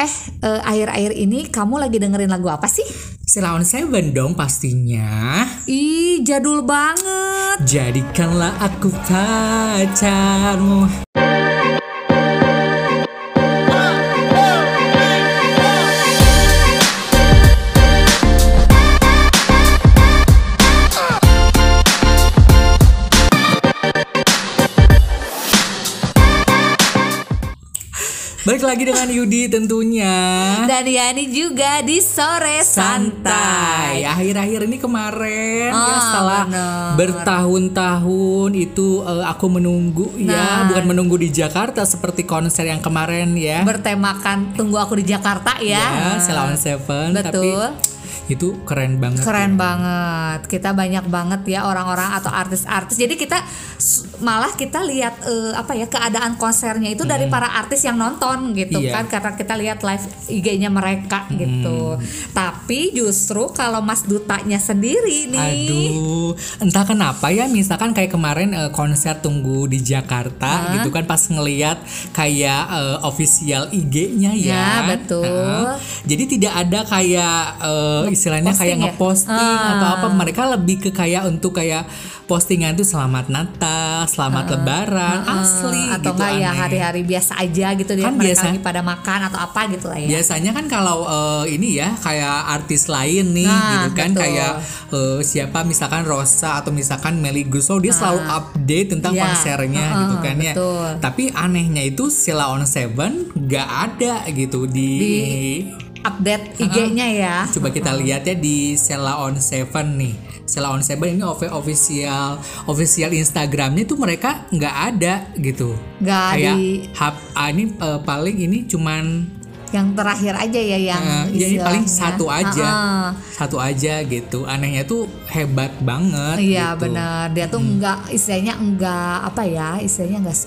Eh, eh, akhir-akhir ini kamu lagi dengerin lagu apa sih? On Seven dong pastinya. Ih, jadul banget. Jadikanlah aku pacarmu. Balik lagi dengan Yudi tentunya. Dan Yani juga di sore santai. Akhir-akhir ini kemarin ya Ah, setelah bertahun-tahun itu eh, aku menunggu ya, Nah. bukan menunggu di Jakarta seperti konser yang kemarin ya. Bertemakan tunggu aku di Jakarta ya. ya, Sheila on Seven tapi Betul. Itu keren banget. Keren banget. Kita banyak banget ya orang-orang atau artis-artis. Jadi kita malah kita lihat eh, apa ya keadaan konsernya itu dari para artis yang nonton gitu Hmm. Iya. kan karena kita lihat live IG-nya mereka gitu. Hmm. Tapi justru kalau Mas Dutanya sendiri nih Aduh, entah kenapa ya misalkan kayak kemarin eh, konser tunggu di Jakarta gitu kan pas ngeliat kayak eh, official IG-nya ya. Ya, betul. Heeh. Jadi tidak ada kayak eh, istilahnya kayak Posting ya? ngeposting Ah. atau apa. Mereka lebih ke kayak untuk kayak postingan tuh selamat Natal, selamat Lebaran, asli atau gitu ya hari-hari biasa aja gitu dia Kan mereka biasa- lagi pada makan atau apa gitu lah ya. Biasanya kan kalau eh, ini ya kayak artis lain nih Nah, gitu kan betul. kayak eh, siapa misalkan Rosa atau misalkan Melly Guslow dia selalu update tentang Ya, konsernya heeh, gitu kan ya. betul. Tapi anehnya itu Sheila on Seven nggak ada gitu di, Update IG-nya ya. coba kita lihat ya di Sheila on Seven nih. Sheila on Seven ini off- official official Instagramnya tuh mereka nggak ada gitu. Nggak kayak di- hub ah, ini eh, paling ini cuman Yang terakhir aja ya yang Eh, ya ini paling satu aja, Heeh. satu aja gitu. Anehnya tuh hebat banget. Iya gitu. benar. Dia tuh enggak istilahnya enggak apa ya? Istilahnya enggak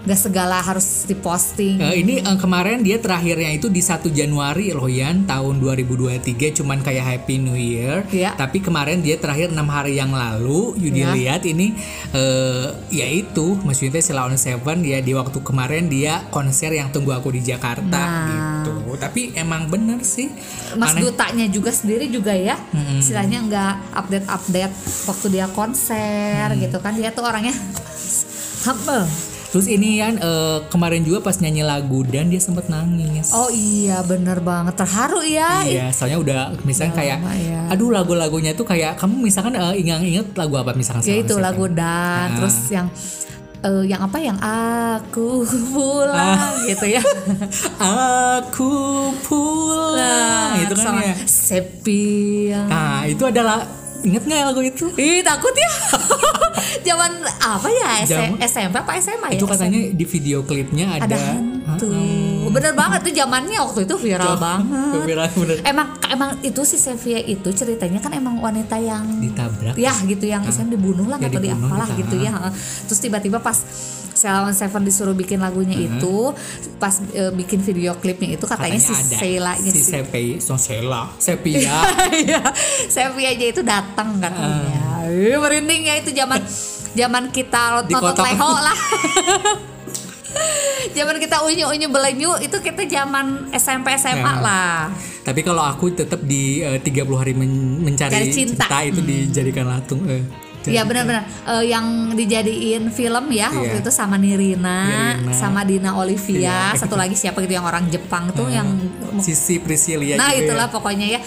enggak segala harus diposting. Eh, ini eh, kemarin dia terakhirnya itu di 1 Januari loh Yan tahun 2023 cuman kayak Happy New Year. Iya. Tapi kemarin dia terakhir enam hari yang lalu Yudi Iya. lihat ini eh ya itu maksudnya Sheila on Seven ya di waktu kemarin dia konser yang tunggu aku di Jakarta Nah. gitu. Tapi emang bener sih. Mas Aneh. Dutanya juga sendiri juga ya, istilahnya enggak update-update waktu dia konser Mm. gitu kan. Dia tuh orangnya humble. Terus ini Yan eh, kemarin juga pas nyanyi lagu dan dia sempet nangis. Oh iya bener banget terharu ya. Iya, soalnya udah misalnya kayak, ya. aduh lagu-lagunya tuh kayak kamu misalkan eh, ingat-ingat lagu apa misalkan? Ya itu lagu dan Ah. terus yang eh, yang apa yang aku pulang Ah. gitu ya. Aku pulang, itu kan sama ya. Sepia. Nah itu adalah inget nggak lagu itu? Ih takut ya. Zaman apa ya? S- Zaman- SMP apa SMA ya? itu katanya di video klipnya ada, ada hantu. Bener banget tuh zamannya waktu itu viral banget. Viral bener. Emang emang itu si Sevia itu ceritanya kan emang wanita yang Ditabrak. ya gitu yang istilahnya dibunuh lah Ya, atau dibunuh, diapalah kita- gitu ya. Terus tiba-tiba pas Sheila on Seven disuruh bikin lagunya itu, pas eh, bikin video klipnya itu katanya, si ada Sheila si si Sepi, so Sheila, Sepia. Iya, Sevia aja itu datang katanya. Ih, merinding ya itu zaman zaman kita nonton kotak. leho lah. zaman kita unyu-unyu belenyu itu kita zaman SMP SMA Ya. lah. Tapi kalau aku tetap di eh, 30 hari men- mencari Cari cinta. cinta. itu dijadikan latung. Eh, Iya benar-benar Eh, yang dijadiin film ya waktu Iya. itu sama Nirina, Nirina. sama Dina Olivia, Iya. satu lagi siapa gitu yang orang Jepang tuh yang Sisi Priscilia Nah ya. itulah pokoknya ya.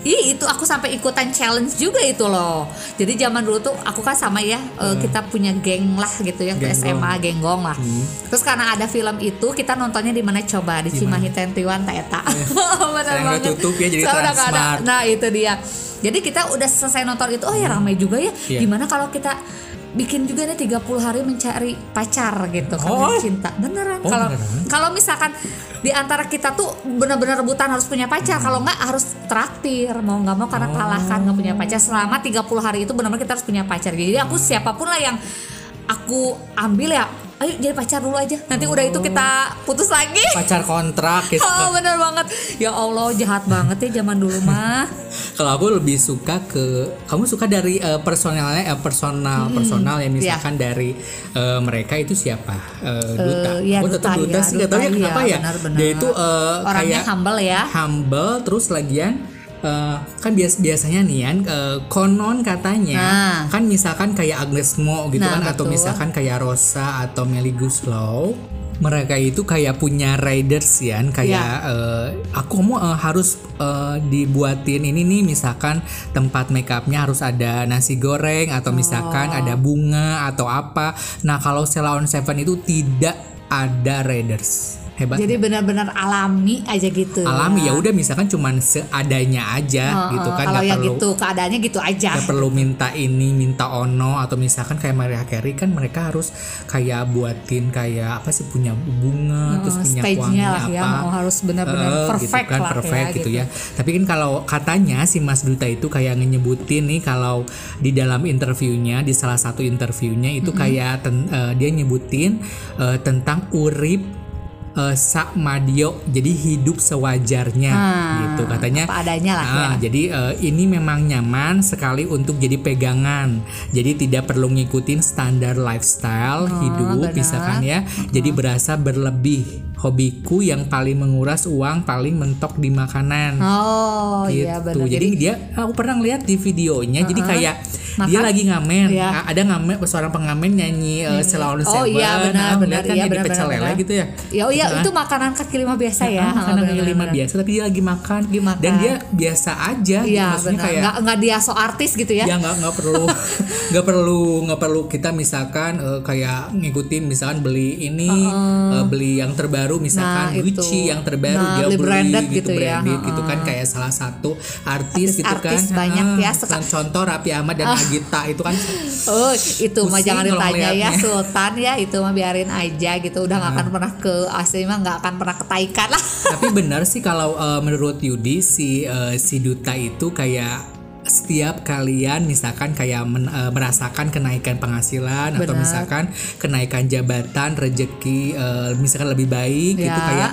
Ih itu aku sampai ikutan challenge juga itu loh. Jadi zaman dulu tuh aku kan sama ya eh, kita punya geng lah gitu ya Genggong. SMA genggong lah. Hmm. Terus karena ada film itu kita nontonnya di mana coba di Cimahi Tentiwan Taeta. Benar Sekarang udah banget. tutup ya, jadi nggak ada. Transmart. Nah itu dia. Jadi kita udah selesai nonton itu oh ya ramai juga ya. Iya. Gimana kalau kita bikin juga nih 30 hari mencari pacar gitu karena Oh. cinta beneran Oh, kalau beneran? kalau misalkan di antara kita tuh benar-benar rebutan harus punya pacar kalau nggak harus traktir mau nggak mau karena kalah kan nggak punya pacar selama 30 hari itu benar-benar kita harus punya pacar jadi aku siapa pun lah yang aku ambil ya ayo jadi pacar dulu aja. Nanti udah itu kita putus lagi. Pacar kontrak gitu. Oh bener banget. Ya Allah jahat banget ya zaman dulu mah. Kalau aku lebih suka ke kamu suka dari uh, personalnya uh, personal personal ya misalkan dari uh, mereka itu siapa? Uh, duta. ya, oh duta tetap duta ya, sih nggak tahu duta ya kenapa iya, ya. benar-benar. dia itu uh, orangnya kayak humble ya. humble terus lagian uh, kan bias biasanya nih kan uh, konon katanya Nah. kan misalkan kayak Agnes Mo gitu Nah, kan atau betul. misalkan kayak Rosa atau Melly Guslow mereka itu kayak punya riders ya kayak Ya. eh, aku mau eh, harus eh, dibuatin ini nih misalkan tempat makeupnya harus ada nasi goreng atau misalkan Oh. ada bunga atau apa nah kalau Sela on Seven itu tidak ada riders hebat jadi benar-benar alami aja gitu. Alami ya udah misalkan cuman seadanya aja Heeh, gitu kan kalau yang perlu gitu keadaannya gitu aja. nggak perlu minta ini minta ono atau misalkan kayak Mariah Carey kan mereka harus kayak buatin kayak apa sih punya bunga terus punya lah ya apa. mau harus benar-benar Eh, perfect gitu kan, lah perfect ya gitu, ya. Tapi kan kalau katanya si Mas Duta itu kayak nyebutin nih kalau di dalam interviewnya di salah satu interviewnya itu kayak ten- eh, dia nyebutin eh, tentang urip eh, sak madio jadi hidup sewajarnya gitu katanya apa adanya lah ya Ah, jadi eh, ini memang nyaman sekali untuk jadi pegangan. Jadi tidak perlu ngikutin standar lifestyle hidup benar. misalkan ya. Jadi berasa berlebih. Hobiku yang paling menguras uang paling mentok di makanan. oh gitu. iya benar Jadi, dia aku pernah lihat di videonya. Jadi kayak dia lagi ngamen. Ah, Ada ngamen seorang pengamen nyanyi uh, Selalu Oh iya, benar, benar, kan iya, benar, pecel benar, lele gitu ya. ya oh iya Gitu, ah. itu makanan kaki lima biasa ya Ah, karena Oh, kaki lima biasa tapi dia lagi makan. Lagi makan. dan dia biasa aja gitu. iya maksudnya benar kayak nggak nggak dia so artis gitu ya ya nggak nggak perlu nggak perlu nggak perlu kita misalkan eh, kayak ngikutin misalkan beli ini eh, beli yang terbaru misalkan Nah, itu. Gucci yang terbaru Nah, dia beli branded gitu, gitu ya. branded gitu kan kayak salah satu artis, gitu kan Artis-artis banyak Ah, ya, kan contoh Raffi Ahmad dan Agita itu kan Oh itu mah jangan ditanya ya. Sultan ya itu mah biarin aja gitu udah nggak Nah. akan pernah ke asli mah nggak akan pernah ketaikan lah tapi benar sih kalau eh, menurut Yudi si eh, si duta itu kayak setiap kalian misalkan kayak men- eh, merasakan kenaikan penghasilan atau Benar. misalkan kenaikan jabatan rezeki eh, misalkan lebih baik gitu Ya. kayak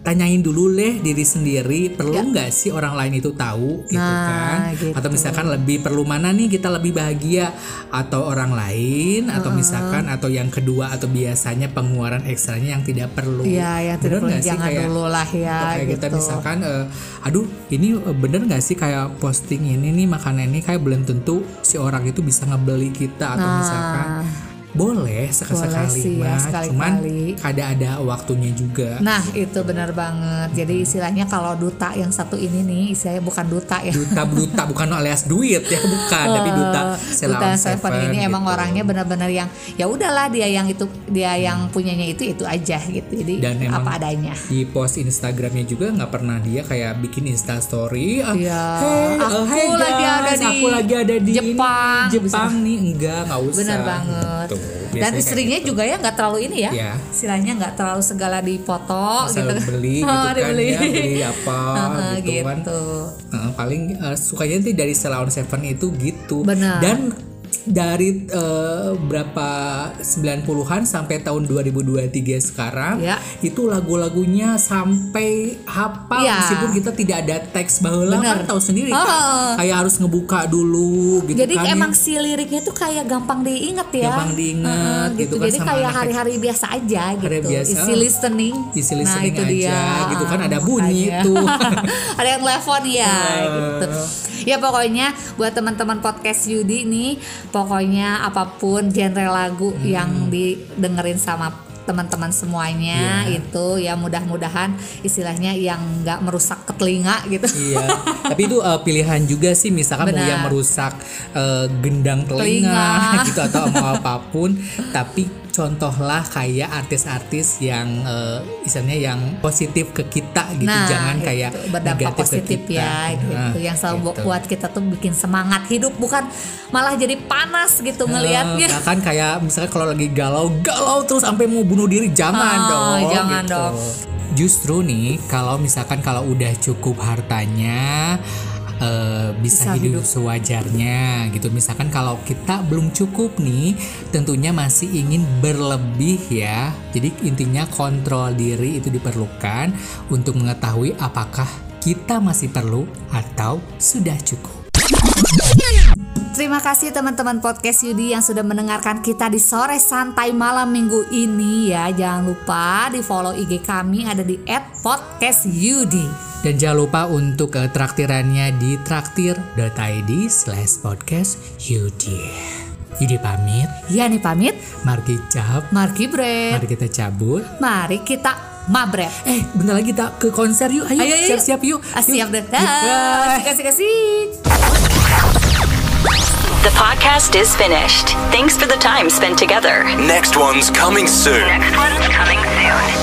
tanyain dulu deh diri sendiri perlu nggak sih orang lain itu tahu gitu Nah, kan? Gitu. atau misalkan lebih perlu mana nih kita lebih bahagia? Atau orang lain atau misalkan atau yang kedua atau biasanya pengeluaran ekstranya yang tidak perlu. Iya yang Bener nggak sih kayak- dulu lah ya kayak gitu. kita misalkan eh, aduh ini eh, bener nggak sih kayak posting ini nih makanan ini kayak belum tentu si orang itu bisa ngebeli kita atau Nah. misalkan boleh sekali-sekali ya, sekali-kali. cuman ada ada waktunya juga. Nah itu benar banget. Jadi istilahnya kalau duta yang satu ini nih Istilahnya bukan duta ya. Duta duta bukan alias duit ya bukan. Tapi duta Duta Seven Seven ini emang gitu. orangnya benar-benar yang ya udahlah dia yang itu dia yang punyanya itu itu aja gitu. Jadi Dan emang apa adanya. di post Instagramnya juga nggak pernah dia kayak bikin Insta Story ah, Iya, hey, aku uh, hey lagi guys, ada di aku lagi ada di Jepang. ini, Jepang nih. Enggak nggak usah benar banget. Gitu. Dan Biasanya kayak istrinya gitu. juga ya nggak terlalu ini ya Iya. istilahnya nggak terlalu segala dipoto Asal gitu beli gitu Oh, kan dibeli. ya beli apa Heeh, gitu, kan gitu. Heeh, paling eh, sukanya sih dari Sheila on Seven itu gitu Benar. dan dari eh, berapa 90-an sampai tahun 2023 sekarang Ya. itu lagu-lagunya sampai hafal Ya. meskipun kita tidak ada teks bahwa Benar. kan tahu sendiri Oh. kan kayak harus ngebuka dulu gitu jadi kan emang si liriknya tuh kayak gampang diinget ya Gampang diinget Heeh, gitu gitu, kan jadi kayak hari-hari biasa aja gitu biasa. isi listening Isi nah listening itu aja, dia gitu kan, ada bunyi Makanya. tuh. ada yang telepon ya Eh. gitu ya pokoknya buat teman-teman podcast Yudi nih pokoknya apa pun genre lagu Hmm. yang didengerin sama teman-teman semuanya Iya. itu ya mudah-mudahan istilahnya yang nggak merusak ke telinga gitu Iya, tapi itu uh, pilihan juga sih misalkan mau Benar. yang merusak uh, gendang telinga, Telinga. gitu atau mau apa pun, tapi contohlah kayak artis-artis yang uh, istilahnya yang positif ke kita gitu, Nah, jangan itu, kayak berdampak negatif ke positif kita. ya gitu Nah, yang selalu gitu. buat kita tuh bikin semangat hidup bukan malah jadi panas gitu ngelihatnya Eh, bahkan kayak misalnya kalau lagi galau galau terus sampai mau bunuh diri jangan Oh, dong jangan gitu. dong. justru nih kalau misalkan kalau udah cukup hartanya eh, bisa, Bisa hidup, hidup. sewajarnya gitu. Misalkan kalau kita belum cukup nih, tentunya masih ingin berlebih ya. Jadi intinya kontrol diri itu diperlukan untuk mengetahui apakah kita masih perlu atau sudah cukup. Terima kasih teman-teman podcast Yudi yang sudah mendengarkan kita di sore santai malam minggu ini ya. Jangan lupa di follow IG kami ada di @podcastyudi. Dan jangan lupa untuk eh, traktirannya di traktir.id slash podcast Yudi. Yudi pamit, Ya nih pamit, mari cap, Marki Bre. mari kita cabut. Mari kita mabret. Eh, bentar lagi kita ke konser yuk. Ayo, siap-siap yuk. Siap deh. Kasih kasih. The podcast is finished. Thanks for the time spent together. Next one's coming soon. Next one's coming soon.